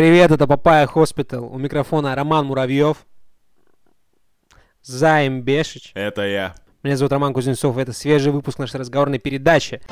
Привет, это Папая Хоспитал. У микрофона Роман Муравьев. Займ Бешич. Это я. Меня зовут Роман Кузнецов. Это свежий выпуск нашей разговорной передачи.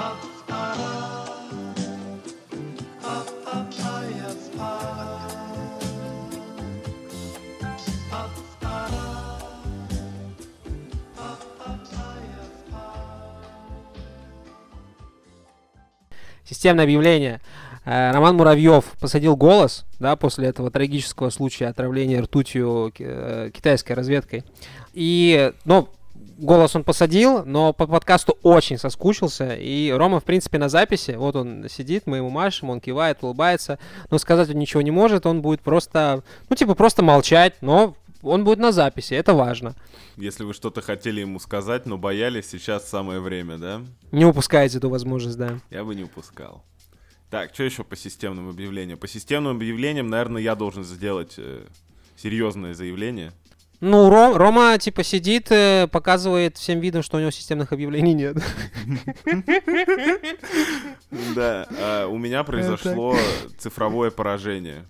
Системное объявление. Э, Роман Муравьев посадил голос, да, после этого трагического случая отравления ртутью э, китайской разведкой. И, ну, голос он посадил, но по подкасту очень соскучился. И Рома, в принципе, на записи, вот он сидит, мы ему машем, он кивает, улыбается, но сказать он ничего не может, он будет просто, ну, типа, просто молчать, но он будет на записи, это важно. Если вы что-то хотели ему сказать, но боялись, сейчас самое время, да? Не упускайте эту возможность, да. Я бы не упускал. Так, что еще по системным объявлениям? По системным объявлениям, наверное, я должен сделать э, серьезное заявление. Ну, Ром, Рома, типа, сидит, э, показывает всем видом, что у него системных объявлений нет. Да, а, у меня произошло цифровое поражение.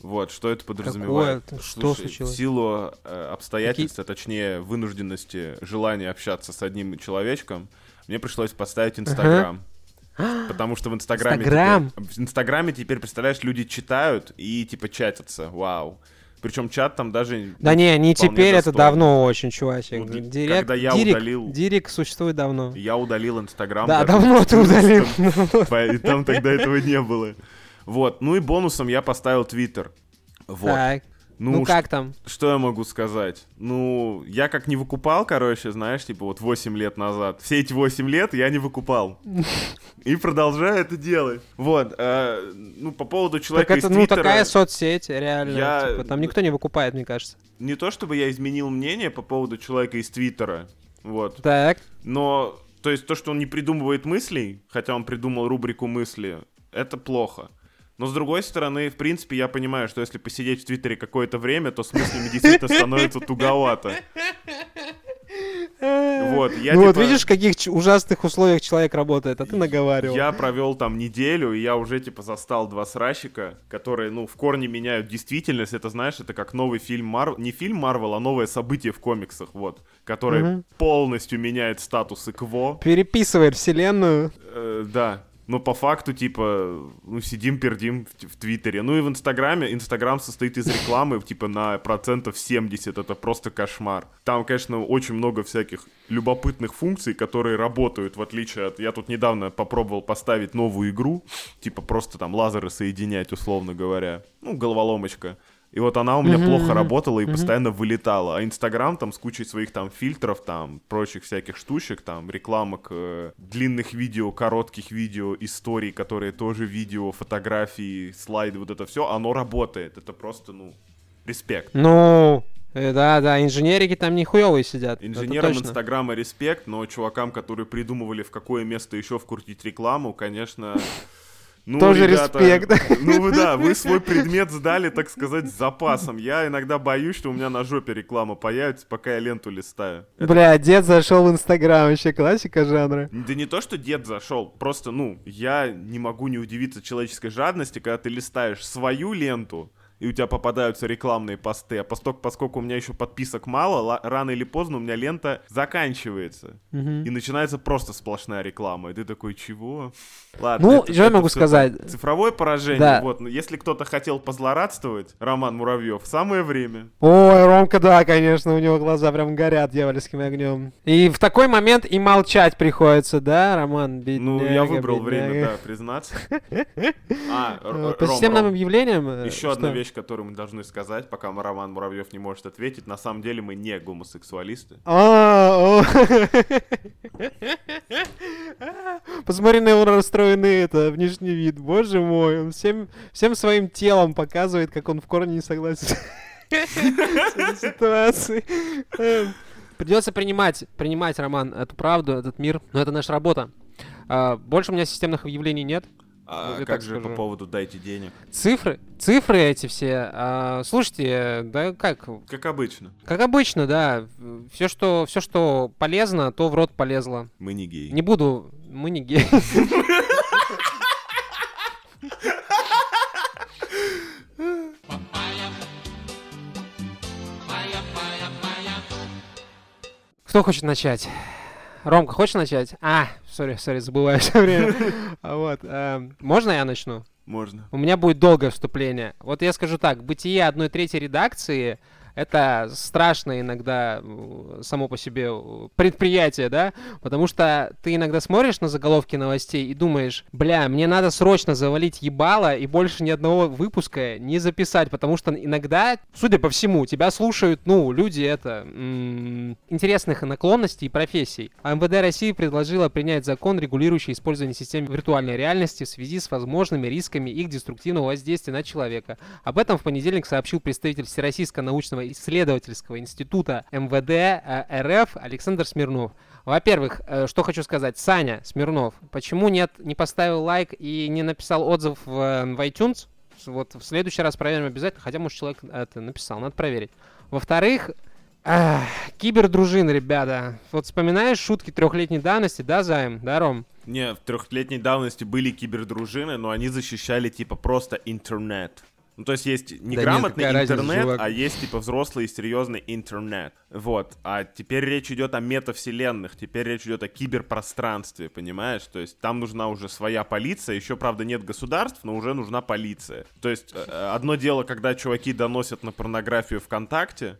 Вот, что это подразумевает? Какое? Что случилось? В силу э, обстоятельств, а точнее вынужденности, желания общаться с одним человечком, мне пришлось поставить Инстаграм. Потому что в Инстаграме... Инстаграм? Теперь, в Инстаграме теперь, представляешь, люди читают и типа чатятся. Вау. Причем чат там даже... Да не, не теперь, это достойный. давно очень, чувачек. Ну, ди- Директ, когда я дирик, удалил- дирик существует давно. Я удалил Инстаграм. Да, даже давно ты удалил. И там тогда этого не было. Вот. Ну и бонусом я поставил Твиттер. Вот. Так, ну ш- как там? Что я могу сказать? Ну, я как не выкупал, короче, знаешь, типа вот 8 лет назад. Все эти 8 лет я не выкупал. И продолжаю это делать. Вот. э, ну, по поводу Так человека это, из ну, Твиттера, такая соцсеть, реально. Я- типа, там никто не выкупает, мне кажется. Не то, чтобы я изменил мнение по поводу человека из Твиттера. Вот. Так, Но, то есть то, что он не придумывает мыслей, хотя он придумал рубрику мысли, это плохо. Но с другой стороны, в принципе, я понимаю, что если посидеть в Твиттере какое-то время, то с мыслями действительно становится туговато. Вот, я ну вот типа- видишь, в каких ужасных условиях человек работает, а ты наговаривал. Я провел там неделю, и я уже, типа, застал два сращика, которые, ну, в корне меняют действительность. Это, знаешь, это как новый фильм Марвел. Не фильм Марвел, а новое событие в комиксах, вот. Которое Мгм. полностью меняет статус ИКВО. Переписывает вселенную. Э, да. Но по факту, типа, ну, сидим, пердим в, в Твиттере. Ну и в Инстаграме. Инстаграм состоит из рекламы, типа, на процентов 70. Это просто кошмар. Там, конечно, очень много всяких любопытных функций, которые работают, в отличие от... Я тут недавно попробовал поставить новую игру, типа, просто там лазеры соединять, условно говоря. Ну, головоломочка. И вот она у меня Мгм, плохо работала и мгм. постоянно вылетала. А Инстаграм там с кучей своих там фильтров, там, прочих всяких штучек, там, рекламок, э, длинных видео, коротких видео, историй, которые тоже видео, фотографии, слайды, вот это все, оно работает. Это просто, ну, респект. Ну, э, да, да, инженерики там нихуевые сидят. Инженерам. Инстаграма респект, но чувакам, которые придумывали, в какое место еще вкрутить рекламу, конечно... Ну, Тоже ребята, респект. Ну вы да, вы свой предмет сдали, так сказать, с запасом. Я иногда боюсь, что у меня на жопе реклама появится, пока я ленту листаю. Бля, дед зашел в Инстаграм, вообще классика жанра. Да не то, что дед зашел, просто, ну, я не могу не удивиться человеческой жадности, когда ты листаешь свою ленту, и у тебя попадаются рекламные посты, а поскольку, поскольку у меня еще подписок мало, рано или поздно у меня лента заканчивается. Мгм. И начинается просто сплошная реклама. И ты такой, чего? Ладно. Ну, это- что я это могу всё сказать? Цифровое поражение. Да. Вот, ну, если кто-то хотел позлорадствовать, Роман Муравьев, самое время. Ой, Ромка, да, конечно, у него глаза прям горят дьявольским огнем. И в такой момент и молчать приходится, да, Роман? Ну, я Бедняга, выбрал бедняга. время, да, признаться. А, По системным объявлениям... э, Еще одна что? Вещь, которую мы должны сказать, пока Роман Муравьев не может ответить. На самом деле мы не гомосексуалисты. А. Посмотри на его расстроенный это внешний вид, боже мой, он всем, всем своим телом показывает, как он в корне не согласен с этой ситуацией. Эм, Придется принимать, принимать, Роман, эту правду, этот мир, но это наша работа. А, Больше у меня системных объявлений нет. Ну, а я как же скажу. по поводу «дайте денег»? Цифры, цифры эти все. А, слушайте, да как? Как обычно. Как обычно, да. Все что, все, что полезно, то в рот полезло. Мы не геи. Не буду... Мы не геи. Кто хочет начать? Ромка, хочешь начать? А, сори, сори, забываю все время. Вот. эм, Можно я начну? Можно. У меня будет долгое вступление. Вот я скажу так, бытие одной третьей редакции это страшное иногда само по себе предприятие, да, потому что ты иногда смотришь на заголовки новостей и думаешь, бля, мне надо срочно завалить ебало и больше ни одного выпуска не записать, потому что иногда, судя по всему, тебя слушают, ну, люди это, м, интересных наклонностей и профессий. МВД России предложила принять закон, регулирующий использование систем виртуальной реальности в связи с возможными рисками их деструктивного воздействия на человека. Об этом в понедельник сообщил представитель Всероссийского научного исследовательского института МВД э, РФ Александр Смирнов. Во-первых, э, что хочу сказать, Саня Смирнов, почему нет, не поставил лайк и не написал отзыв в, э, в iTunes? Вот в следующий раз проверим обязательно, хотя, может, человек это написал, надо проверить. Во-вторых, ах, кибердружины, ребята. Вот вспоминаешь шутки трехлетней давности, да, Займ, да, Ром? Не, в трехлетней давности были кибердружины, но они защищали типа просто интернет. Ну, то есть есть неграмотный какая разница, интернет, чувак. а есть типа взрослый и серьезный интернет. Вот. А теперь речь идет о метавселенных, теперь речь идет о киберпространстве, понимаешь? То есть там нужна уже своя полиция, еще, правда, нет государств, но уже нужна полиция. То есть э, одно дело, когда чуваки доносят на порнографию ВКонтакте,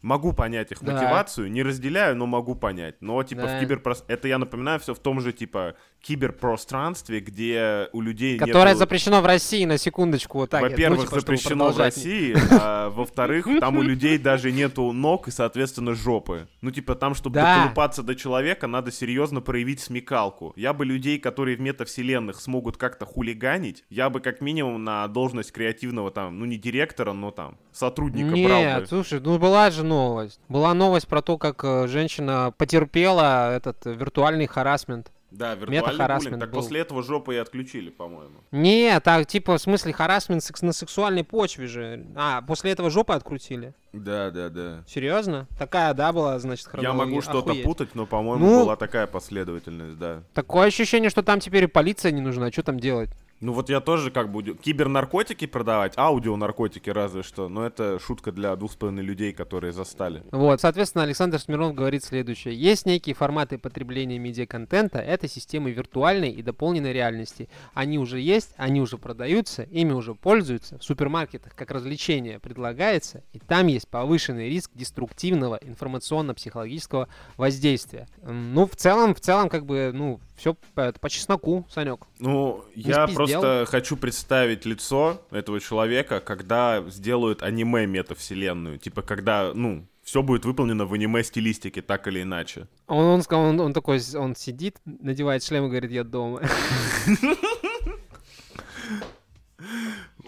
Могу понять их Да. мотивацию, не разделяю, но могу понять. Но типа Да. в киберпрос... Это я напоминаю все в том же типа киберпространстве, где у людей Которое нету- запрещено в России, на секундочку, вот так. ну, во-первых, типа, чтобы запрещено в. России, а во-вторых, там у людей даже нету ног и, соответственно, жопы. Ну, типа, там, чтобы Да. доколупаться до человека, надо серьезно проявить смекалку. Я бы людей, которые в метавселенных смогут как-то хулиганить, я бы как минимум на должность креативного там, ну, не директора, но там, сотрудника брал бы. Нет, слушай, ну была же новость. Была новость про то, как э, женщина потерпела этот э, виртуальный харасмент. Да, виртуальный буллинг. Так был. после этого жопу и отключили, по-моему. Не, так, типа, в смысле, харасмент на сексуальной почве же. А, после этого жопы открутили. Да, да, да. Серьезно? Такая, да, была, значит, Я хронология? могу что-то путать, но, по-моему, Ну- была такая последовательность, да. Такое ощущение, что там теперь и полиция не нужна. Что там делать? Ну вот я тоже как буду кибернаркотики продавать, аудионаркотики разве что, но это шутка для двух с половиной людей, которые застали. Вот, соответственно, Александр Смирнов говорит следующее. Есть некие форматы потребления медиаконтента, это системы виртуальной и дополненной реальности. Они уже есть, они уже продаются, ими уже пользуются, в супермаркетах как развлечение предлагается, и там есть повышенный риск деструктивного информационно-психологического воздействия. Ну, в целом, в целом, как бы, ну, все по, по чесноку, Санек. Ну, я спиздел? просто хочу представить лицо этого человека, когда сделают аниме метавселенную. Типа, когда, ну, все будет выполнено в аниме-стилистике, так или иначе. Он, он, он, он такой, он сидит, надевает шлем и говорит, я дома.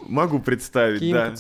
Могу представить, Ким да.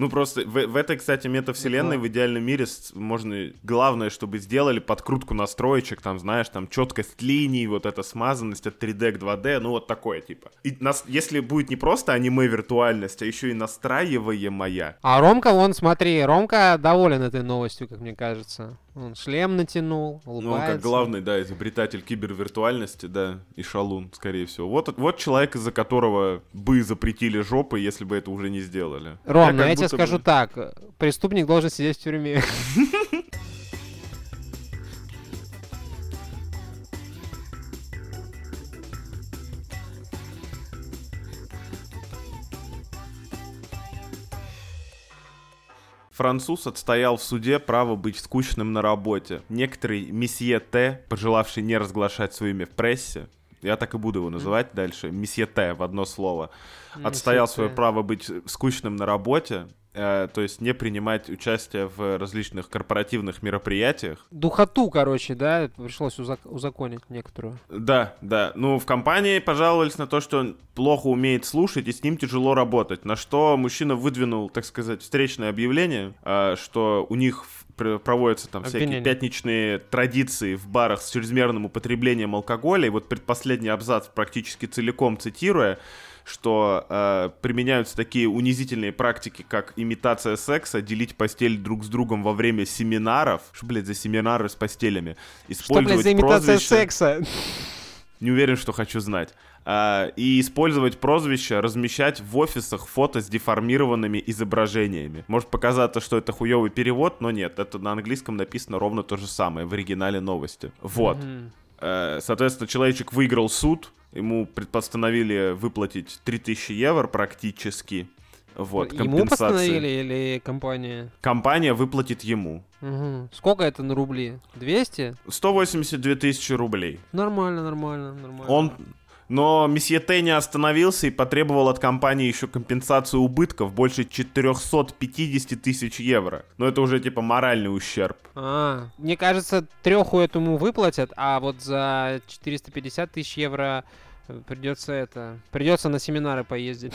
Ну, просто в, в этой, кстати, метавселенной в идеальном мире можно... Главное, чтобы сделали подкрутку настроечек, там, знаешь, там, четкость линий, вот эта смазанность от 3D к 2D, ну, вот такое, типа. И нас, если будет не просто аниме-виртуальность, а еще и настраиваемая, А Ромка, вон, смотри, Ромка доволен этой новостью, как мне кажется. Он шлем натянул, улыбается. Ну, он как главный, да, изобретатель кибервиртуальности, да, и шалун, скорее всего. Вот, вот человек, из-за которого бы запретили жопы, если бы это уже не сделали. Ром, ну как я тебе скажу бы- так, преступник должен сидеть в тюрьме. Француз отстоял в суде право быть скучным на работе. Некоторый месье Т, пожелавший не разглашать свое имя в прессе, я так и буду его называть дальше, месье Т в одно слово, отстоял свое право быть скучным на работе, то есть не принимать участие в различных корпоративных мероприятиях. Духоту, короче, да, пришлось узак- узаконить некоторую. Да, да. Ну, в компании пожаловались на то, что он плохо умеет слушать и с ним тяжело работать. На что мужчина выдвинул, так сказать, встречное объявление, а, что у них проводятся там всякие Обвинение. пятничные традиции в барах с чрезмерным употреблением алкоголя. И вот предпоследний абзац практически целиком цитируя, что э, применяются такие унизительные практики, как имитация секса, делить постель друг с другом во время семинаров. Что, блядь, за семинары с постелями? Что, блядь, Использовать за имитация прозвища- секса? Не уверен, что хочу знать. А, и использовать прозвище, размещать в офисах фото с деформированными изображениями. Может показаться, что это хуёвый перевод, но нет, это на английском написано ровно то же самое в оригинале новости. Вот. Mm-hmm. Соответственно, человечек выиграл суд, ему предпостановили выплатить 3000 евро практически. Вот, ему постановили или компания? Компания выплатит ему. Угу. Сколько это на рубли? 200? 182 тысячи рублей. Нормально, нормально, нормально. Он но месье Т не остановился и потребовал от компании еще компенсацию убытков больше 450 тысяч евро. Но это уже типа моральный ущерб. А, мне кажется, треху этому выплатят, а вот за 450 тысяч евро придется это... Придется на семинары поездить.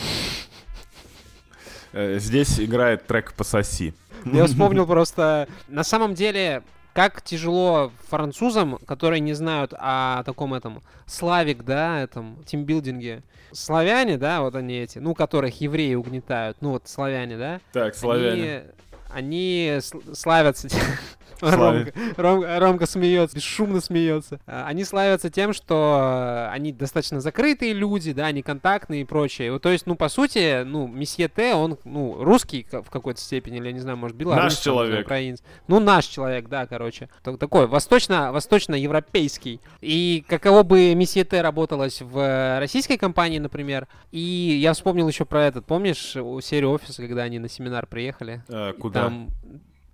Э, здесь играет трек «Пососи». Я вспомнил просто... На самом деле, как тяжело французам, которые не знают о таком этом славик, да, этом тимбилдинге. Славяне, да, вот они эти, ну, которых евреи угнетают, ну, вот славяне, да? Так, славяне. Они, они славятся Ромка, Ромка, Ромка смеется, бесшумно смеется. А, они славятся тем, что они достаточно закрытые люди, да, неконтактные и прочее. То есть, ну, по сути, ну, месье Т, он, ну, русский в какой-то степени, или, я не знаю, может, белорус. Наш человек. Украинец. Ну, наш человек, да, короче. Такой восточно, восточно-европейский. И каково бы месье Т работалось в российской компании, например. И я вспомнил еще про этот, помнишь, серию офиса, когда они на семинар приехали? А, куда? Там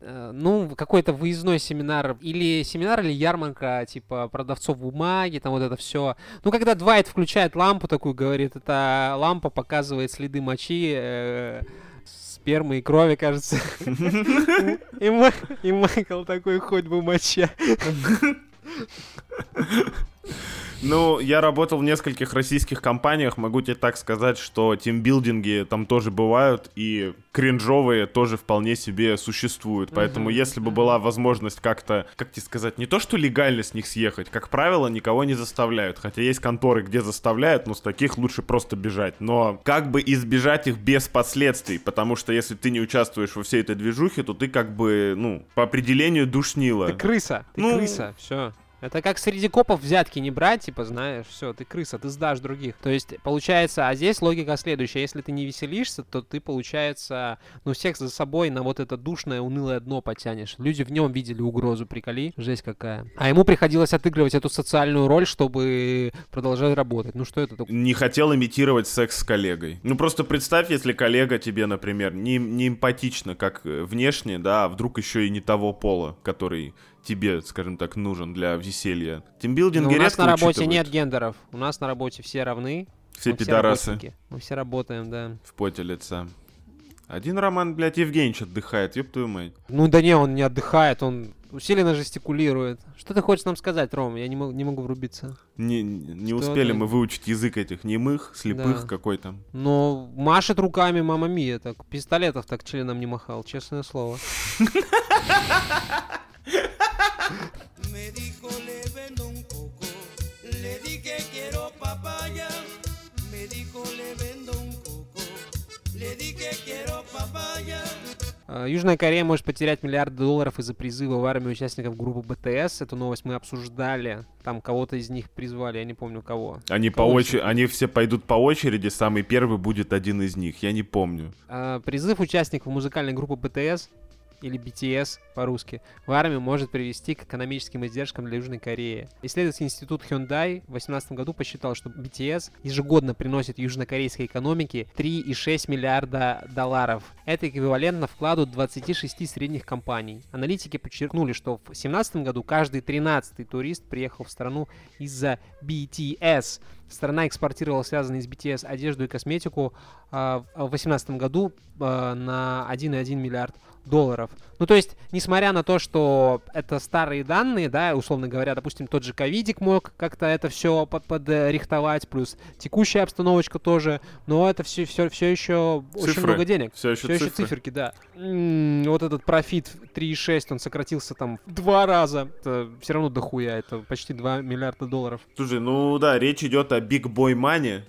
Э, ну, какой-то выездной семинар, или семинар, или ярмарка, типа продавцов бумаги, там вот это все. Ну, когда Двайт включает лампу такую, говорит, эта лампа показывает следы мочи, э, спермы и крови, кажется. И Майкл такой, хоть бы моча. Ну, я работал в нескольких российских компаниях, могу тебе так сказать, что тимбилдинги там тоже бывают, и кринжовые тоже вполне себе существуют. Поэтому, mm-hmm. если бы была возможность как-то, как тебе сказать, не то что легально с них съехать, как правило, никого не заставляют. Хотя есть конторы, где заставляют, но с таких лучше просто бежать. Но как бы избежать их без последствий, потому что если ты не участвуешь во всей этой движухе, то ты как бы, ну, по определению душнила. Ты крыса, ты ну, крыса, все. Это как среди копов взятки не брать, типа, знаешь, все, ты крыса, ты сдашь других. То есть, получается, а здесь логика следующая. Если ты не веселишься, то ты, получается, ну, всех за собой на вот это душное, унылое дно потянешь. Люди в нем видели угрозу, приколи. Жесть какая. А ему приходилось отыгрывать эту социальную роль, чтобы продолжать работать. Ну, что это такое? Не хотел имитировать секс с коллегой. Ну, просто представь, если коллега тебе, например, не, не эмпатично, как э, внешне, да, а вдруг еще и не того пола, который тебе, скажем так, нужен для веселья. Тимбилдинги ну, У нас на работе нет гендеров. У нас на работе все равны. Все пидорасы. Все Мы все работаем, да. В поте лица. Один Роман, блядь, Евгеньевич отдыхает, ёб твою мать. Ну да не, он не отдыхает, он усиленно жестикулирует. Что ты хочешь нам сказать, Ром? Я не, могу, не могу врубиться. Не, не успели ты... мы выучить язык этих немых, слепых, да. какой там. Но машет руками мама Мия, так пистолетов так членом не махал, честное слово. Me dijo le vendo un coco, le dije quiero papaya. Me dijo le vendo un coco, le dije quiero papaya. Южная Корея может потерять миллиарды долларов из-за призыва в армию участников группы БТС. Эту новость мы обсуждали. Там кого-то из них призвали, я не помню кого. Они по очереди, они все пойдут по очереди, самый первый будет один из них, я не помню. А, призыв участников музыкальной группы БТС или BTS по-русски, в армию может привести к экономическим издержкам для Южной Кореи. Исследовательский институт Hyundai в 2018 году посчитал, что BTS ежегодно приносит южнокорейской экономике 3,6 миллиарда долларов. Это эквивалентно вкладу 26 средних компаний. Аналитики подчеркнули, что в 2017 году каждый 13 турист приехал в страну из-за BTS. Страна экспортировала связанные с BTS одежду и косметику э, в 2018 году э, на 1,1 миллиард долларов. Ну, то есть, несмотря на то, что это старые данные, да, условно говоря, допустим, тот же ковидик мог как-то это все под подрихтовать, плюс текущая обстановочка тоже, но это все, все, все еще цифры. очень много денег. Все еще, все еще циферки, да. М-м, вот этот профит 3,6, он сократился там в два раза. Это все равно дохуя, это почти 2 миллиарда долларов. Слушай, ну да, речь идет о Big Boy Money,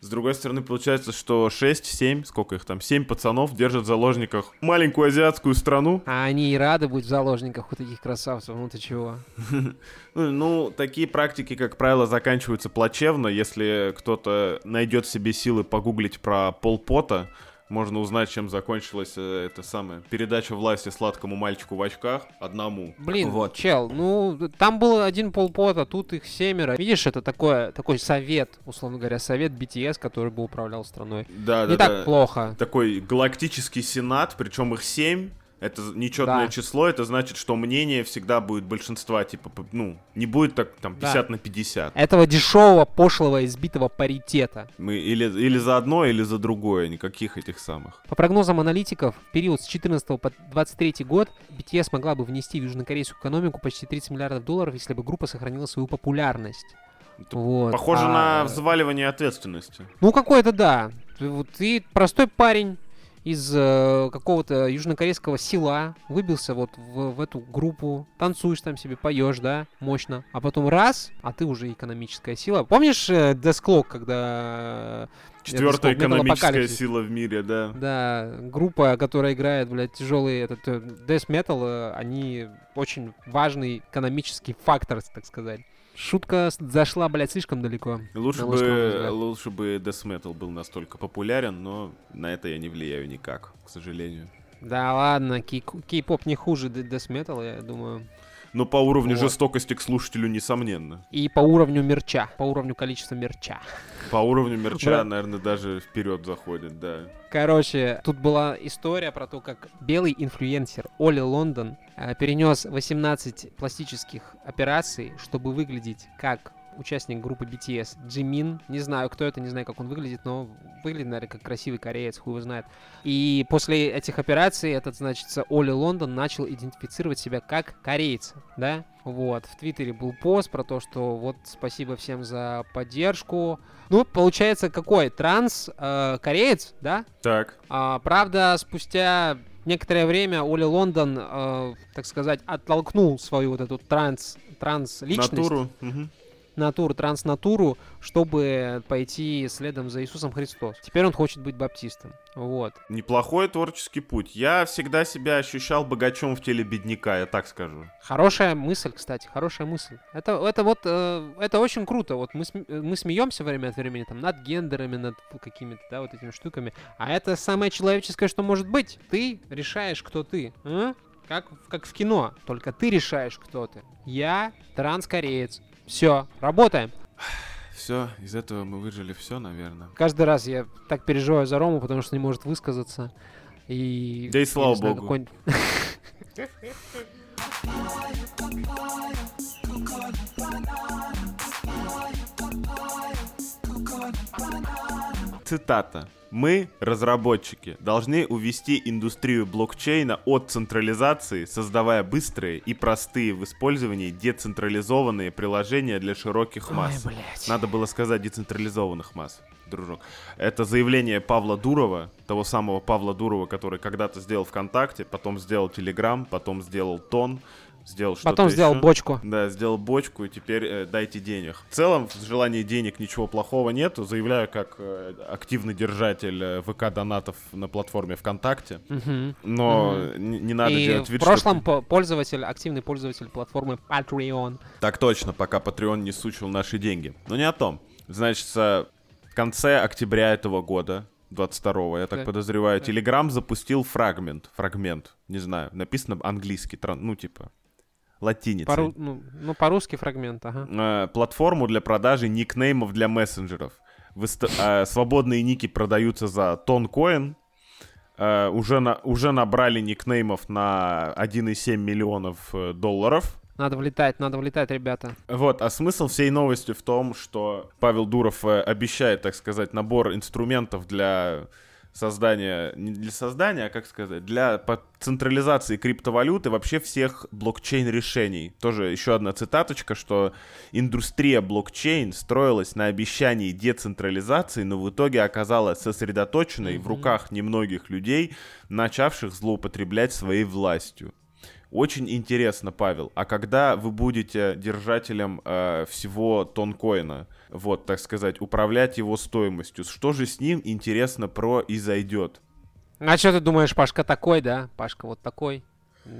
С другой стороны, получается, что 6-7, сколько их там, 7 пацанов держат в заложниках маленькую азиатскую страну. А они и рады быть в заложниках у таких красавцев, ну ты чего? Ну, ну, такие практики, как правило, заканчиваются плачевно. Если кто-то найдет себе силы погуглить про полпота, можно узнать, чем закончилась э, эта самая передача власти сладкому мальчику в очках одному. Блин, вот. чел, ну там был один полпот, а тут их семеро. Видишь, это такое, такой совет, условно говоря, совет BTS, который бы управлял страной. Да, Не да, так да. плохо. Такой галактический сенат, причем их семь. Это нечетное Да. число, это значит, что мнение всегда будет большинства, типа, ну, не будет так, там, 50 Да. на 50. Этого дешевого, пошлого, избитого паритета. Мы или, или за одно, или за другое, никаких этих самых. По прогнозам аналитиков, в период с 14 по 23 год BTS могла бы внести в южнокорейскую экономику почти 30 миллиардов долларов, если бы группа сохранила свою популярность. Это Вот. Похоже А, на взваливание ответственности. Ну, какой-то да. Вот, ты простой парень из э, какого-то южнокорейского села, выбился вот в, в эту группу, танцуешь там себе, поешь, да, мощно, а потом раз, а ты уже экономическая сила. Помнишь э, Clock, когда... э, Четвертая экономическая сила в мире, да. Да, группа, которая играет, блядь, тяжелый этот э, Death Metal, э, они очень важный экономический фактор, так сказать. Шутка зашла, блядь, слишком далеко. Лучше бы, лучше бы Death Metal был настолько популярен, но на это я не влияю никак, к сожалению. Да ладно, кей- кей-поп не хуже Death Metal, я думаю. Но по уровню Вот. жестокости к слушателю, несомненно. И по уровню мерча, по уровню количества мерча. По уровню мерча, наверное, даже вперед заходит, да. Короче, тут была история про то, как белый инфлюенсер Оли Лондон э, перенес 18 пластических операций, чтобы выглядеть как участник группы BTS Джимин. Не знаю, кто это, не знаю, как он выглядит, но выглядит, наверное, как красивый кореец, хуй его знает. И после этих операций этот, значит, Оли Лондон начал идентифицировать себя как корейца, да? Вот, в Твиттере был пост про то, что вот спасибо всем за поддержку. Ну, получается, какой? Транс-кореец, да? Так, А, правда, спустя некоторое время Оли Лондон, э, так сказать, оттолкнул свою вот эту транс, транс-личность, натуру. мгм. Натуру, транс-натуру, чтобы пойти следом за Иисусом Христос. Теперь он хочет быть баптистом. Вот. Неплохой творческий путь. Я всегда себя ощущал богачом в теле бедняка, я так скажу. Хорошая мысль, кстати, хорошая мысль. Это, это вот, э, это очень круто. Вот мы, см- мы смеемся время от времени там над гендерами, над какими-то, да, вот этими штуками. А это самое человеческое, что может быть. Ты решаешь, кто ты. а? Как, как в кино. Только ты решаешь, кто ты. Я транскореец. Все, работаем. Все, из этого мы выжили все, наверное. Каждый раз я так переживаю за Рому, потому что не может высказаться. И... Да и слава знаю, богу. Цитата. Мы, разработчики, должны увести индустрию блокчейна от централизации, создавая быстрые и простые в использовании децентрализованные приложения для широких Ой, масс. блядь. Надо было сказать децентрализованных масс, дружок. Это заявление Павла Дурова, того самого Павла Дурова, который когда-то сделал ВКонтакте, потом сделал Телеграм, потом сделал Тон, сделал что-то Потом сделал ещё. бочку. Да, сделал бочку, и теперь э, дайте денег. В целом, в желании денег ничего плохого нету. Заявляю, как э, активный держатель э, ВК-донатов на платформе ВКонтакте. Мгм. Но Мгм. н- не надо И делать в вид, прошлом что... по- пользователь, активный пользователь платформы Patreon. Так точно, пока Patreon не сучил наши деньги. Но не о том. Значит, в конце октября этого года, 22-го, я так Да. подозреваю, Да. Telegram запустил фрагмент. Фрагмент, не знаю, написано английский, ну типа латиницей. По-ру- ну, ну, по-русски фрагмент, ага. э, платформу для продажи никнеймов для мессенджеров. Выста- э, свободные ники продаются за тонкоин. Э, уже, на- уже набрали никнеймов на 1,7 миллионов э, долларов. Надо влетать, надо влетать, ребята. Вот, а смысл всей новости в том, что Павел Дуров э, обещает, так сказать, набор инструментов для создания, не для создания, а как сказать, для централизации криптовалюты вообще всех блокчейн-решений. Тоже еще одна цитаточка, что индустрия блокчейн строилась на обещании децентрализации, но в итоге оказалась сосредоточенной в Мгм. руках немногих людей, начавших злоупотреблять своей властью. Очень интересно, Павел, а когда вы будете держателем э, всего тонкоина, вот, так сказать, управлять его стоимостью, что же с ним, интересно, произойдет? А что ты думаешь, Пашка такой, да? Пашка вот такой.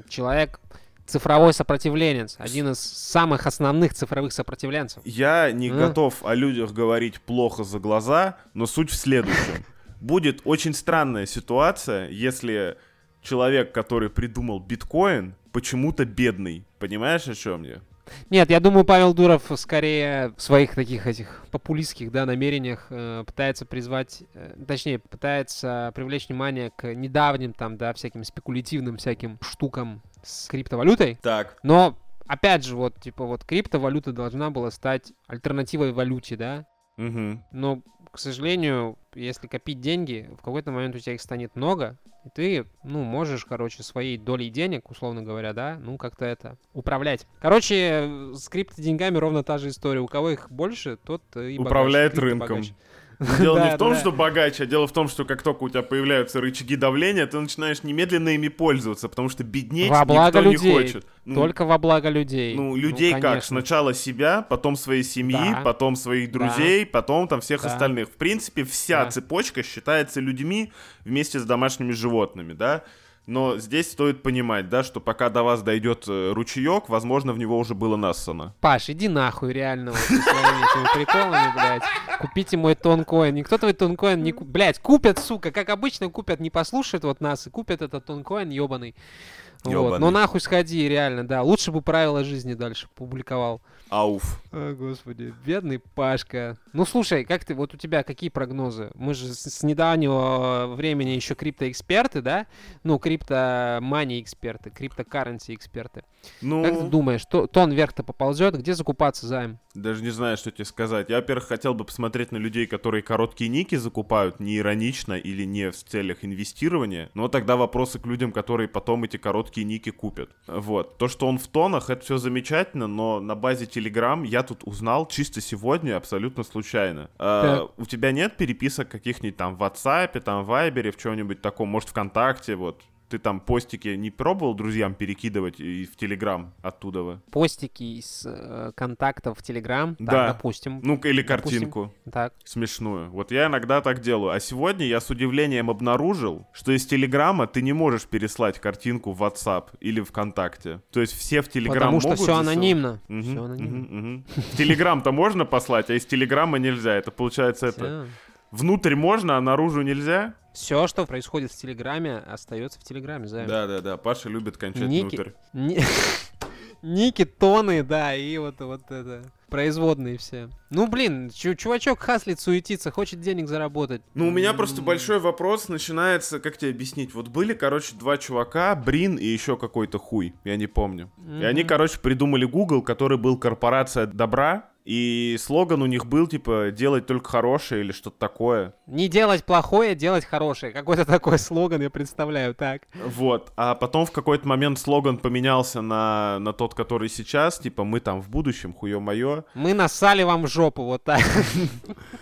Человек цифровой сопротивленец, один из самых основных цифровых сопротивленцев. Я не а? готов о людях говорить плохо за глаза, но суть в следующем. Будет очень странная ситуация, если человек, который придумал биткоин, почему-то бедный. Понимаешь, о чем я? Нет, я думаю, Павел Дуров скорее в своих таких этих популистских да, намерениях э, пытается призвать, э, точнее, пытается привлечь внимание к недавним там, да, всяким спекулятивным всяким штукам с криптовалютой. Так. Но, опять же, вот, типа, вот криптовалюта должна была стать альтернативой валюте, да? Угу. Но, к сожалению, если копить деньги, в какой-то момент у тебя их станет много, и ты, ну, можешь, короче, своей долей денег, условно говоря, да, ну, как-то это управлять. Короче, с деньгами ровно та же история. У кого их больше, тот и Управляет богаче, рынком. Богаче. Дело не в том, что богаче, а дело в том, что как только у тебя появляются рычаги давления, ты начинаешь немедленно ими пользоваться, потому что беднеть во благо никто людей. не хочет. Ну, Только во благо людей. Ну, людей ну, как? Сначала себя, потом своей семьи, да. потом своих друзей, да. потом там всех да. остальных. В принципе, вся да. цепочка считается людьми вместе с домашними животными, да? Но здесь стоит понимать, да, что пока до вас дойдет э, ручеек, возможно, в него уже было нассано. Паш, иди нахуй, реально, вот, со приколами, блядь. Купите мой тонкоин. Никто твой тонкоин не... купит. Блядь, купят, сука, как обычно купят, не послушают вот нас и купят этот тонкоин ебаный. Вот. Но нахуй сходи, реально, да. Лучше бы правила жизни дальше публиковал. Ауф. О, господи, бедный Пашка. Ну, слушай, как ты, вот у тебя какие прогнозы? Мы же с, с недавнего времени еще криптоэксперты, да? Ну, криптомани эксперты, криптокарренси эксперты. Ну... Как ты думаешь, то, тон вверх-то поползет? Где закупаться займ? Даже не знаю, что тебе сказать. Я, во-первых, хотел бы посмотреть на людей, которые короткие ники закупают, не иронично или не в целях инвестирования. Но тогда вопросы к людям, которые потом эти короткие ники купят. Вот. То, что он в тонах, это все замечательно, но на базе Telegram я тут узнал чисто сегодня, абсолютно случайно. А, у тебя нет переписок каких-нибудь там в WhatsApp, там в Viber, в чем-нибудь таком, может, ВКонтакте, вот, ты там постики не пробовал друзьям перекидывать и в Телеграм оттуда? Постики из э, контактов в Телеграм? Да. Так, допустим. Ну, или картинку. Допустим. Так. Смешную. Вот я иногда так делаю. А сегодня я с удивлением обнаружил, что из Телеграма ты не можешь переслать картинку в WhatsApp или ВКонтакте. То есть все в Телеграм могут... Потому что все анонимно. Угу, все анонимно. Угу, угу. В Телеграм-то можно послать, а из Телеграма нельзя. Это получается это... Внутрь можно, а наружу нельзя? Все, что происходит в Телеграме, остается в Телеграме, Займ. Да, да, да. Паша любит кончать Ники... внутрь. Ни... Ники, тоны, да, и вот, вот это, производные все. Ну, блин, чувачок хаслит, суетится, хочет денег заработать. Ну, у меня просто большой вопрос начинается, как тебе объяснить? Вот были, короче, два чувака, Брин и еще какой-то хуй, я не помню. И они, короче, придумали Google, который был корпорация добра, и слоган у них был, типа, делать только хорошее или что-то такое. Не делать плохое, делать хорошее. Какой-то такой слоган я представляю, так. Вот. А потом в какой-то момент слоган поменялся на, на тот, который сейчас. Типа, мы там в будущем, хуё моё. Мы насали вам в жопу, вот так.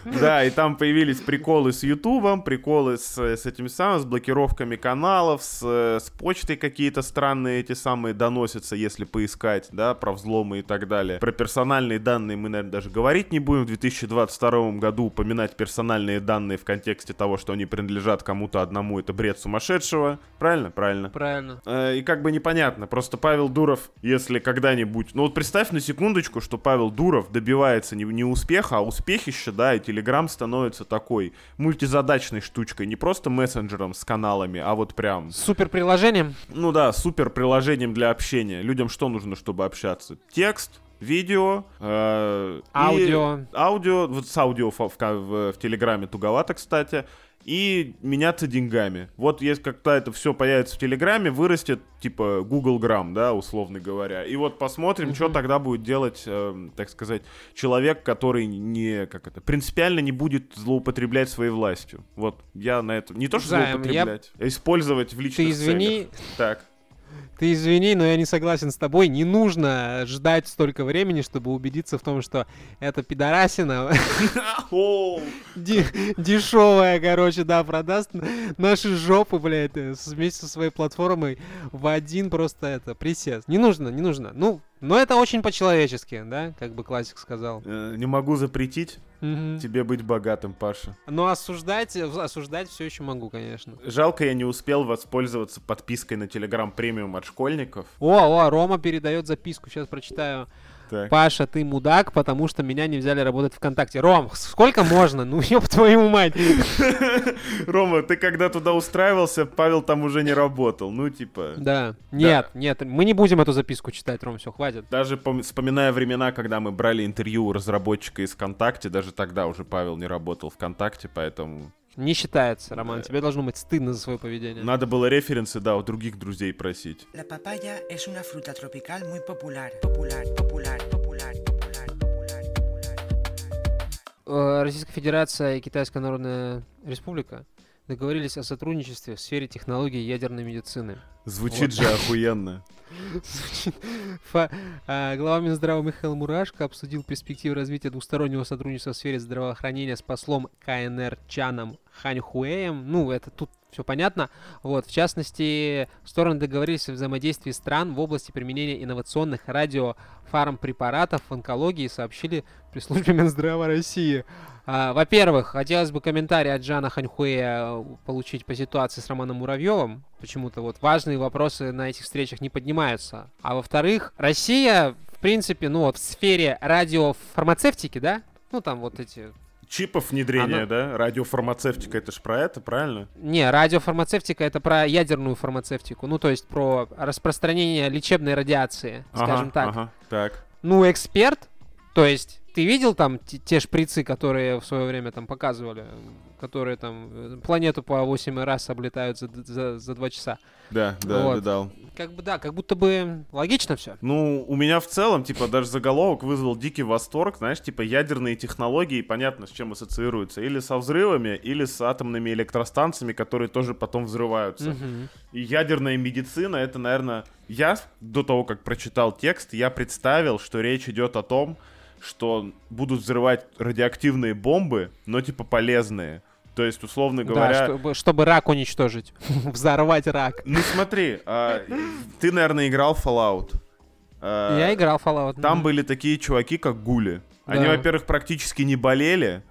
Да, и там появились приколы с Ютубом, приколы с, с этими самыми, с блокировками каналов, с, с почтой какие-то странные эти самые доносятся, если поискать, да, про взломы и так далее. Про персональные данные мы, наверное, даже говорить не будем. В 2022 году упоминать персональные данные в контексте того, что они принадлежат кому-то одному, это бред сумасшедшего. Правильно? Правильно. Правильно. Э, и как бы непонятно. Просто Павел Дуров, если когда-нибудь... Ну вот представь на секундочку, что Павел Дуров добивается не, не успеха, а успехища, да, и Телеграм становится такой мультизадачной штучкой. Не просто мессенджером с каналами, а вот прям... Супер приложением? Ну да, супер приложением для общения. Людям что нужно, чтобы общаться? Текст, видео, э, аудио. аудио, вот с аудио в, в, в, в Телеграме туговато, кстати, и меняться деньгами. Вот если как-то это все появится в Телеграме, вырастет типа Google Грамм, да, условно говоря. И вот посмотрим, mm-hmm. что тогда будет делать, э, так сказать, человек, который не, как это, принципиально не будет злоупотреблять своей властью. Вот я на это, не то что Займ, злоупотреблять, я... а использовать в личных Ты извини, целях. Так Ты извини, но я не согласен с тобой. Не нужно ждать столько времени, чтобы убедиться в том, что это пидорасина дешевая, короче, да, продаст наши жопы, блядь, э, вместе со своей платформой в один просто это присест. Не нужно, не нужно. Ну, но это очень по-человечески, да, как бы классик сказал. Э, не могу запретить Мгм. тебе быть богатым, Паша. Но осуждать, осуждать все еще могу, конечно. Жалко, я не успел воспользоваться подпиской на Telegram премиум от школьников. О, о, Рома передает записку, сейчас прочитаю. Так. Паша, ты мудак, потому что меня не взяли работать ВКонтакте. Ром, сколько можно? Ну, ёб твою мать. Рома, ты когда туда устраивался, Павел там уже не работал. Ну, типа... Да. Нет, нет, мы не будем эту записку читать, Ром, все, хватит. Даже пом- вспоминая времена, когда мы брали интервью у разработчика из ВКонтакте, даже тогда уже Павел не работал ВКонтакте, поэтому Не считается, Роман. Тебе должно быть стыдно за свое поведение. надо было референсы, да, у других друзей просить. La papaya es una fruta tropical muy popular. Popular, popular, popular, popular, popular, popular. Э, Российская Федерация и Китайская Народная Республика договорились о сотрудничестве в сфере технологий ядерной медицины. Звучит Вот. же охуенно. А, Глава Минздрава Михаил Мурашко обсудил перспективы развития двустороннего сотрудничества в сфере здравоохранения с послом КНР Чаном Ханьхуэем. Ну, это тут все понятно. Вот, в частности, стороны договорились о взаимодействии стран в области применения инновационных радиофармпрепаратов в онкологии, сообщили при службе Минздрава России. А, Во-первых, хотелось бы комментарий от Джана Ханьхуэя получить по ситуации с Романом Муравьевым. Почему-то вот важные вопросы на этих встречах не поднимаются. А во-вторых, Россия, в принципе, ну вот в сфере радиофармацевтики, да? Ну там вот эти... Чипов внедрения, Оно- да? Радиофармацевтика, это ж про это, правильно? Не, радиофармацевтика это про ядерную фармацевтику. Ну то есть про распространение лечебной радиации, скажем Ага, так. Ага, так. Ну, эксперт, то есть ты видел там те, шприцы, которые в свое время там показывали, которые там э, планету по 8 раз облетают за, за, за 2 часа? Да, да, Вот. видал. Как бы да, как будто бы логично все. Ну, у меня в целом, типа, даже заголовок вызвал дикий восторг, знаешь, типа, ядерные технологии, понятно, с чем ассоциируются, или со взрывами, или с атомными электростанциями, которые тоже потом взрываются. И ядерная медицина, это, наверное, я до того, как прочитал текст, я представил, что речь идет о том, что будут взрывать радиоактивные бомбы, но, типа, полезные. То есть, условно говоря... Да, чтобы, чтобы рак уничтожить. Взорвать рак. Ну смотри, а, ты, наверное, играл Fallout. А, Я играл Fallout. Там мгм. были такие чуваки, как гули. Они, Да. во-первых, практически не болели.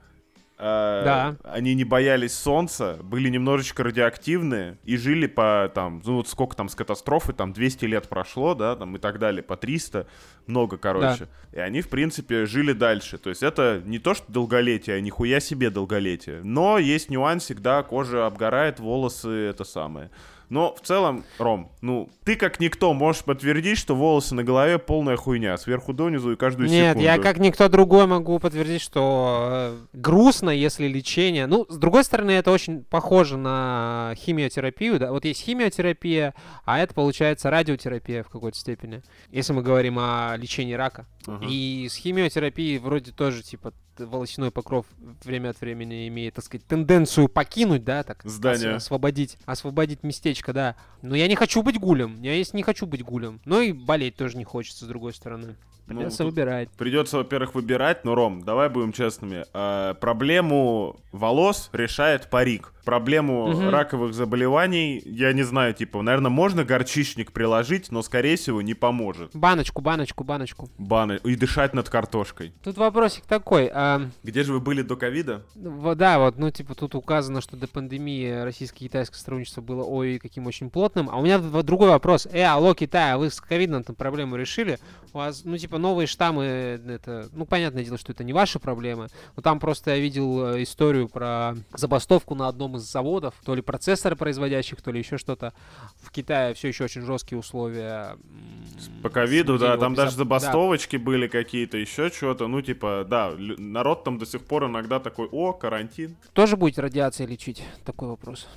А, Да. Они не боялись солнца, были немножечко радиоактивные и жили по там, ну вот сколько там с катастрофы, там 200 лет прошло, да, там и так далее, по 300, много, короче. И они, в принципе, жили дальше. То есть это не то, что долголетие, а нихуя себе долголетие. Но есть нюансик, да, кожа обгорает, волосы, это самое. Но в целом, Ром, ну, ты как никто можешь подтвердить, что волосы на голове полная хуйня, сверху донизу и каждую Нет, секунду. я как никто другой могу подтвердить, что э, грустно, если лечение. Ну, с другой стороны, это очень похоже на химиотерапию. Да? Вот есть химиотерапия, а это получается радиотерапия в какой-то степени. Если мы говорим о лечении рака. Ага. И с химиотерапией вроде тоже, типа, волосяной покров время от времени имеет, так сказать, тенденцию покинуть, да, так Здание. ос- освободить, освободить местечко, да. Но я не хочу быть гулем, я есть не хочу быть гулем. Но и болеть тоже не хочется, с другой стороны. Ну, Придется тут выбирать. Придется, во-первых, выбирать, но, Ром, давай будем честными. А, проблему волос решает парик. Проблему Мгм. раковых заболеваний, я не знаю, типа, наверное, можно горчичник приложить, но, скорее всего, не поможет. Баночку, баночку, баночку. Баны. И дышать над картошкой. Тут вопросик такой. а, Где же вы были до ковида? да, вот, ну, типа, тут указано, что до пандемии российско-китайское сотрудничество было ой, каким очень плотным. А у меня другой вопрос. Э, алло, Китай, а вы с ковидом там проблему решили? У вас, ну, типа, новые штаммы, это, ну, понятное дело, что это не ваши проблемы. Но там просто я видел э, историю про забастовку на одном из заводов, то ли процессоры производящих, то ли еще что-то. В Китае все еще очень жесткие условия. По ковиду, да, там даже безоп- да, забастовочки были какие-то, еще что-то. Ну, типа, да, народ там до сих пор иногда такой, о, карантин. Тоже будете радиацией лечить? Такой вопрос.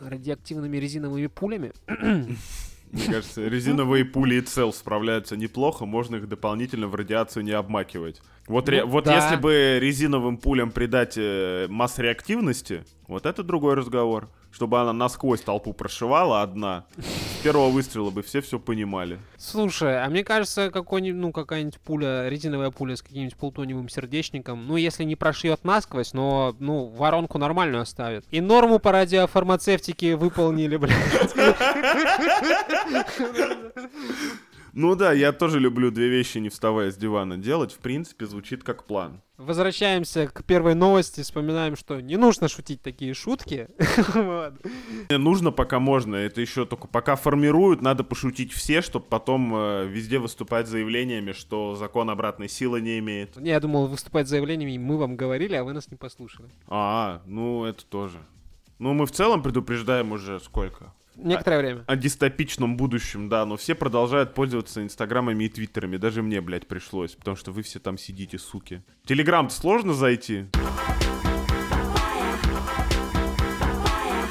Радиоактивными резиновыми пулями? Мне кажется, резиновые пули и цел справляются неплохо, можно их дополнительно в радиацию не обмакивать. Вот, ре- Ну, вот да. если бы резиновым пулям придать э, масс реактивности, вот это другой разговор. Чтобы она насквозь толпу прошивала одна. С первого выстрела бы все все понимали. Слушай, а мне кажется, какой-нибудь, ну, какая-нибудь пуля, резиновая пуля с каким-нибудь плутониевым сердечником, ну, если не прошьет насквозь, но, ну, воронку нормальную оставит. И норму по радиофармацевтике выполнили, блядь. Ну да, я тоже люблю две вещи, не вставая с дивана делать. В принципе, звучит как план. Возвращаемся к первой новости, вспоминаем, что не нужно шутить такие шутки. Нужно пока можно, это еще только пока формируют, надо пошутить все, чтобы потом э, везде выступать заявлениями, что закон обратной силы не имеет. Не, Я думал выступать заявлениями, мы вам говорили, а вы нас не послушали. А, ну это тоже. Ну мы в целом предупреждаем уже сколько? Некоторое время. О дистопичном будущем, да, но все продолжают пользоваться инстаграмами и твиттерами. Даже мне, блядь, пришлось, потому что вы все там сидите, суки. Телеграм-то сложно зайти?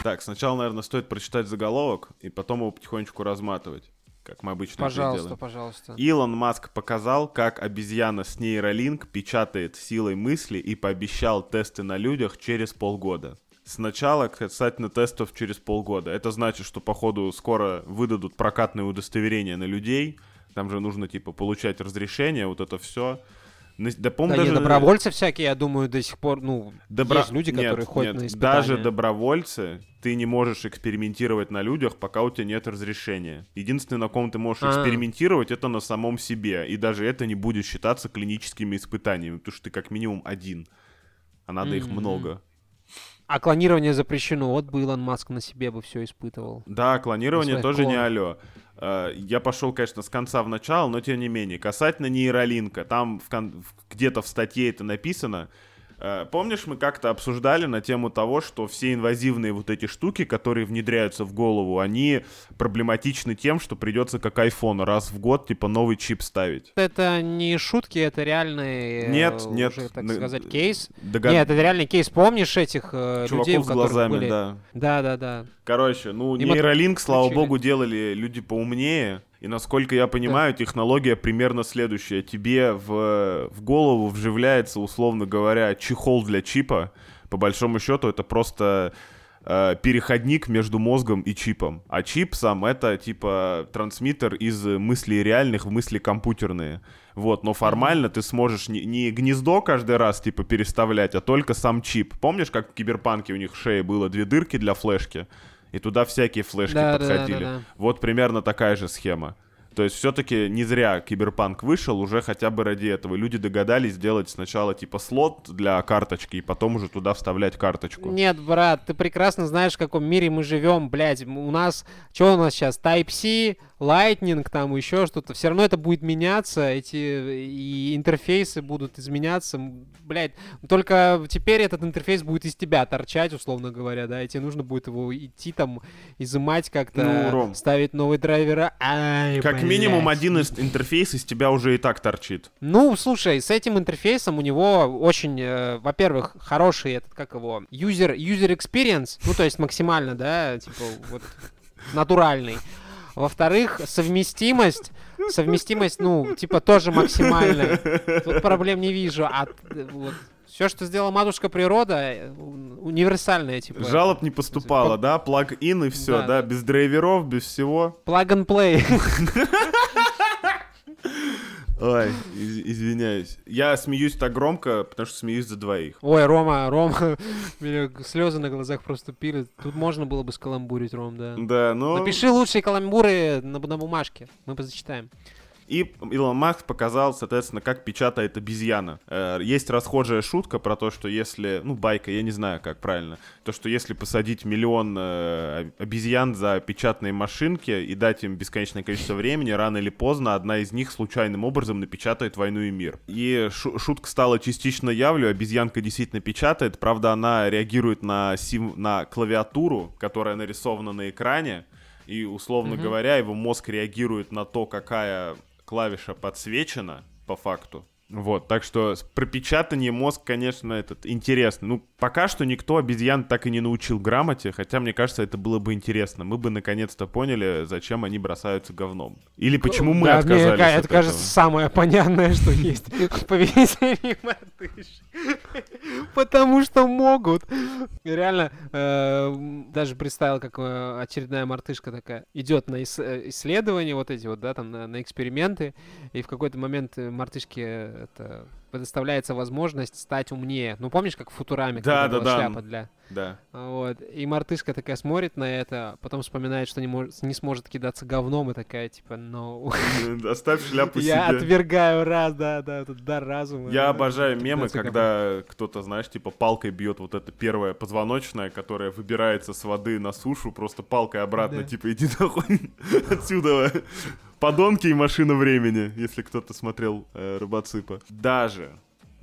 Так, сначала, наверное, стоит прочитать заголовок, и потом его потихонечку разматывать, как мы обычно Пожалуйста, делаем. пожалуйста. Илон Маск показал, как обезьяна с нейролинк печатает силой мысли и пообещал тесты на людях через полгода. Сначала касательно тестов через полгода. Это значит, что, походу, скоро выдадут прокатные удостоверения на людей. Там же нужно, типа, получать разрешение, вот это все. Да, Да даже... добровольцы всякие, я думаю, до сих пор, ну, Добро- есть люди, Нет, которые ходят нет, на испытания. Даже добровольцы, ты не можешь экспериментировать на людях, пока у тебя нет разрешения. Единственное, на ком ты можешь А. экспериментировать, это на самом себе. И даже это не будет считаться клиническими испытаниями, потому что ты как минимум один. А надо их Мгм. много. А клонирование запрещено. Вот бы Илон Маск на себе бы все испытывал. Да, клонирование тоже не клонов. алё. Э, Я пошел, конечно, с конца в начало, но тем не менее. Касательно нейролинка, там в кон- где-то в статье это написано. Э, Помнишь, мы как-то обсуждали на тему того, что все инвазивные вот эти штуки, которые внедряются в голову, они проблематичны тем, что придется как iPhone раз в год, типа, новый чип ставить. Это не шутки, это реальный, э, Нет, нет, уже, так на- сказать, кейс. Догад- Нет, это реальный кейс. Помнишь этих э, Чуваков людей, у с глазами, были... да. Да, да, да. Короче, ну, Им нейролинк, слава богу, делали люди поумнее. И насколько я понимаю, технология примерно следующая. Тебе в, в голову вживляется, условно говоря, чехол для чипа. По большому счету, это просто э, переходник между мозгом и чипом. А чип сам это типа трансмиттер из мыслей реальных в мысли компьютерные. Вот, но формально ты сможешь не, не гнездо каждый раз типа переставлять, а только сам чип. Помнишь, как в киберпанке у них в шее было две дырки для флешки? И туда всякие флешки Да, да, да, подходили. да, да. Вот примерно такая же схема. То есть все-таки не зря киберпанк вышел, уже хотя бы ради этого. Люди догадались сделать сначала типа слот для карточки, и потом уже туда вставлять карточку. Нет, брат, ты прекрасно знаешь, в каком мире мы живем, блядь. У нас, что у нас сейчас, Type-C, Lightning, там еще что-то. Все равно это будет меняться, эти и интерфейсы будут изменяться. Блядь, только теперь этот интерфейс будет из тебя торчать, условно говоря, да, и тебе нужно будет его идти там, изымать как-то, Ну, Ром. ставить новые драйвера. Ай, Как блядь. Минимум один из интерфейс из тебя уже и так торчит. Ну, слушай, с этим интерфейсом у него очень, э, во-первых, хороший этот, как его, user, user experience, ну, то есть максимально, да, типа, вот, натуральный. Во-вторых, совместимость, совместимость, ну, типа, тоже максимальная. Тут проблем не вижу. А э, вот, все, что сделала матушка природа, э, универсальное, типа. Жалоб не поступало, да? Плаг-ин и все, Да, да? да. Без драйверов, без всего. Plug and play. Ой, из- извиняюсь. Я смеюсь так громко, потому что смеюсь за двоих. Ой, Рома, Рома, меня слезы на глазах просто пили. Тут можно было бы скаламбурить, Ром, да. Да, ну... Напиши лучшие каламбуры на, на бумажке. Мы позачитаем. И Илон Маск показал, соответственно, как печатает обезьяна. Э, Есть расхожая шутка про то, что если, ну, байка, я не знаю, как правильно, то, что если посадить миллион э, обезьян за печатные машинки и дать им бесконечное количество времени, рано или поздно одна из них случайным образом напечатает «Войну и мир». И шу- шутка стала частично явлю, обезьянка действительно печатает, правда, она реагирует на, сим- на клавиатуру, которая нарисована на экране, и, условно Мгм. говоря, его мозг реагирует на то, какая клавиша подсвечена, по факту. Вот, так что с- про печатание мозг, конечно, этот интересный. Ну, пока что никто обезьян так и не научил грамоте, хотя, мне кажется, это было бы интересно. Мы бы наконец-то поняли, зачем они бросаются говном. Или почему мы Да, мне отказались ка- от Это, кажется, этого. самое понятное, что есть в поведении. Потому что могут. Реально, э, даже представил, как э, очередная мартышка такая идет на э, исследования, вот эти вот, да, там, на, эксперименты, и в какой-то момент мартышке это предоставляется возможность стать умнее. Ну, помнишь, как в Футураме, Да, когда да, была да. шляпа для... Да. Вот. И мартышка такая смотрит на это, потом вспоминает, что не, может, не сможет кидаться говном, и такая, типа, ну... Оставь шляпу Я себе. отвергаю раз, да, да, этот дар разума. Я да, обожаю мемы, когда кто-то, знаешь, типа палкой бьет вот это первое позвоночное, которое выбирается с воды на сушу, просто палкой обратно, Да. типа иди нахуй отсюда. Подонки и машина времени, если кто-то смотрел э, Рыбаципа. Даже,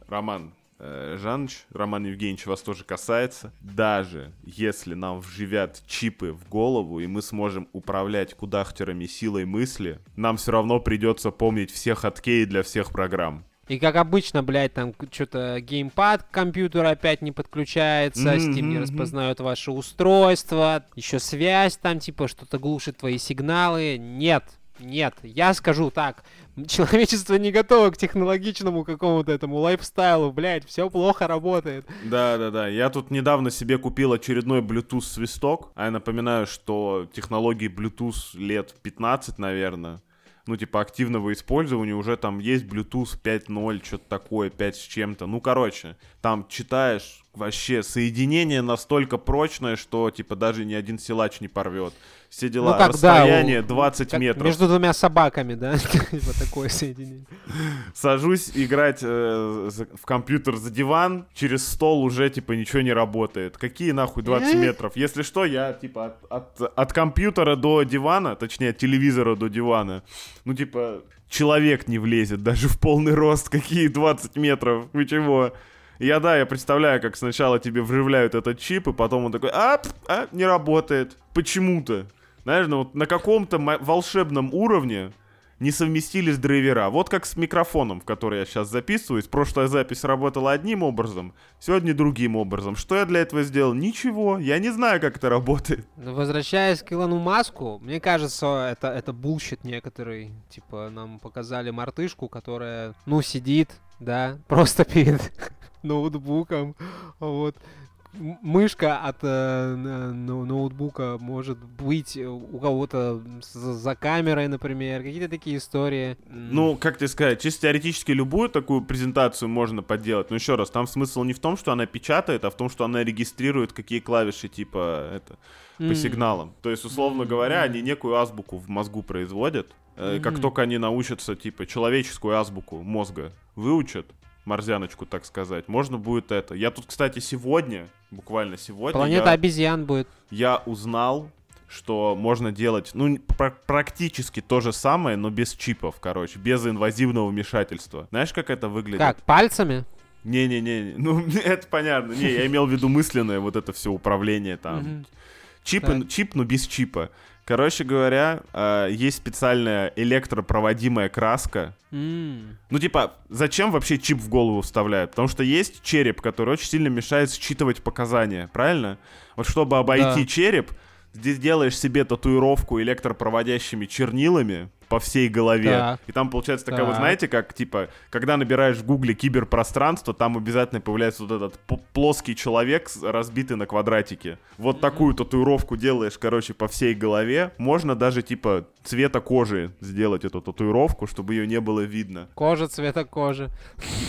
Роман э, Жаныч, Роман Евгеньевич, вас тоже касается. Даже если нам вживят чипы в голову, и мы сможем управлять кудахтерами силой мысли, нам все равно придется помнить все хоткеи для всех программ. И как обычно, блядь, там что-то геймпад к компьютеру опять не подключается, Мгм, Steam не распознает ваше устройство, еще связь там, типа, что-то глушит твои сигналы. Нет, нет, я скажу так, человечество не готово к технологичному какому-то этому лайфстайлу, блядь, все плохо работает. Да, да, да. Я тут недавно себе купил очередной Bluetooth свисток. А я напоминаю, что технологии Bluetooth лет 15, наверное. Ну, типа, активного использования уже там есть Bluetooth 5.0, что-то такое, 5 с чем-то. Ну, короче, там читаешь, вообще соединение настолько прочное, что, типа, даже ни один силач не порвет. Все дела. Ну, как, да, Расстояние у- 20 Как метров. Между двумя собаками, да? Типа такое соединение. Сажусь играть э, в компьютер за диван, через стол уже, типа, ничего не работает. Какие нахуй 20 Э? метров? Если что, я, типа, от, от, от компьютера до дивана, точнее, от телевизора до дивана, ну, типа, человек не влезет даже в полный рост. Какие 20 метров? Вы чего? Я, да, я представляю, как сначала тебе вживляют этот чип, и потом он такой, а, а не работает. Почему-то. Знаешь, ну вот на каком-то волшебном уровне не совместились драйвера. Вот как с микрофоном, в который я сейчас записываюсь. Прошлая запись работала одним образом, сегодня другим образом. Что я для этого сделал? Ничего. Я не знаю, как это работает. Возвращаясь к Илону Маску, мне кажется, это, это bullshit некоторый. Типа, нам показали мартышку, которая, ну, сидит, да, просто перед ноутбуком. Вот. Мышка от э, но- ноутбука может быть у кого-то за, за камерой, например, какие-то такие истории. Ну, как тебе сказать, чисто теоретически любую такую презентацию можно подделать. Но еще раз, там смысл не в том, что она печатает, а в том, что она регистрирует, какие клавиши, типа, это, по сигналам. То есть, условно говоря, они некую азбуку в мозгу производят. Э, Как только они научатся, типа, человеческую азбуку мозга выучат, морзяночку, так сказать, можно будет это. Я тут, кстати, сегодня, буквально сегодня, Планета я, обезьян будет. я узнал, что можно делать, ну, пр- практически то же самое, но без чипов, короче, без инвазивного вмешательства. Знаешь, как это выглядит? Как, пальцами? Не-не-не, ну, это понятно. Не, я имел в виду мысленное вот это все управление там. Мгм. Чип, Так. чип, но без чипа. Короче говоря, э, есть специальная электропроводимая краска. М, Ну, типа, зачем вообще чип в голову вставляют? Потому что есть череп, который очень сильно мешает считывать показания, правильно? Вот чтобы обойти Да. череп, здесь делаешь себе татуировку электропроводящими чернилами по всей голове. Так. И там получается такая, вот Так. знаете, как, типа, когда набираешь в гугле киберпространство, там обязательно появляется вот этот плоский человек, разбитый на квадратике. Вот такую татуировку делаешь, короче, по всей голове. Можно даже, типа, цвета кожи сделать эту татуировку, чтобы ее не было видно. Кожа цвета кожи.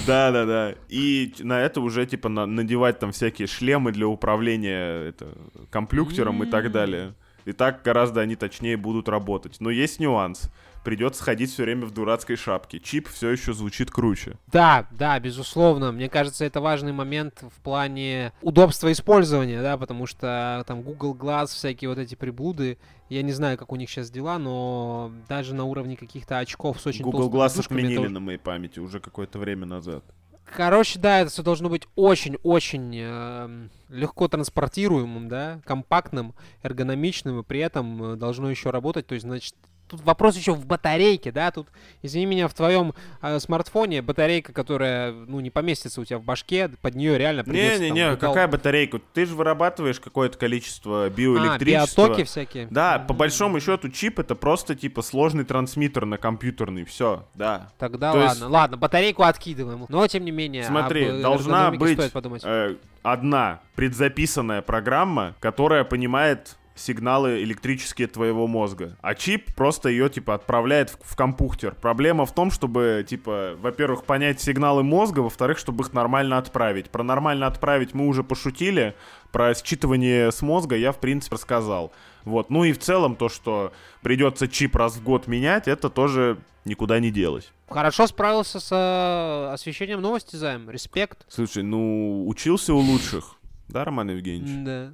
Да-да-да. И на это уже, типа, на- надевать там всякие шлемы для управления это, компьютером и так далее. И так гораздо они точнее будут работать. Но есть нюанс. Придется ходить все время в дурацкой шапке. Чип все еще звучит круче. Да, да, безусловно. Мне кажется, это важный момент в плане удобства использования, да, потому что там Google Glass, всякие вот эти приблуды, я не знаю, как у них сейчас дела, но даже на уровне каких-то очков с очень Google Glass отменили уже- на моей памяти уже какое-то время назад. Короче, да, это все должно быть очень-очень эм, легко транспортируемым, да, компактным, эргономичным, и при этом э, должно еще работать. То есть, значит, тут вопрос еще в батарейке, да, тут, извини меня, в твоем э, смартфоне батарейка, которая, ну, не поместится у тебя в башке, под нее реально придется... Не-не-не, там, какая батарейка? Ты же вырабатываешь какое-то количество биоэлектричества. А, биотоки всякие? Да, по большому счету чип это просто типа сложный трансмиттер на компьютерный, все, да. Тогда То ладно, есть- ладно, батарейку откидываем. Но, тем не менее, Смотри, должна быть э, одна предзаписанная программа, которая понимает сигналы электрические твоего мозга. А чип просто ее, типа, отправляет в, в компьютер. Проблема в том, чтобы, типа, во-первых, понять сигналы мозга, во-вторых, чтобы их нормально отправить. Про нормально отправить мы уже пошутили, про считывание с мозга я, в принципе, рассказал. Вот. Ну и в целом то, что придется чип раз в год менять, это тоже никуда не делось. Хорошо справился с освещением новости, Займ. Респект. Слушай, ну, учился у лучших. Да, Роман Евгеньевич? Да.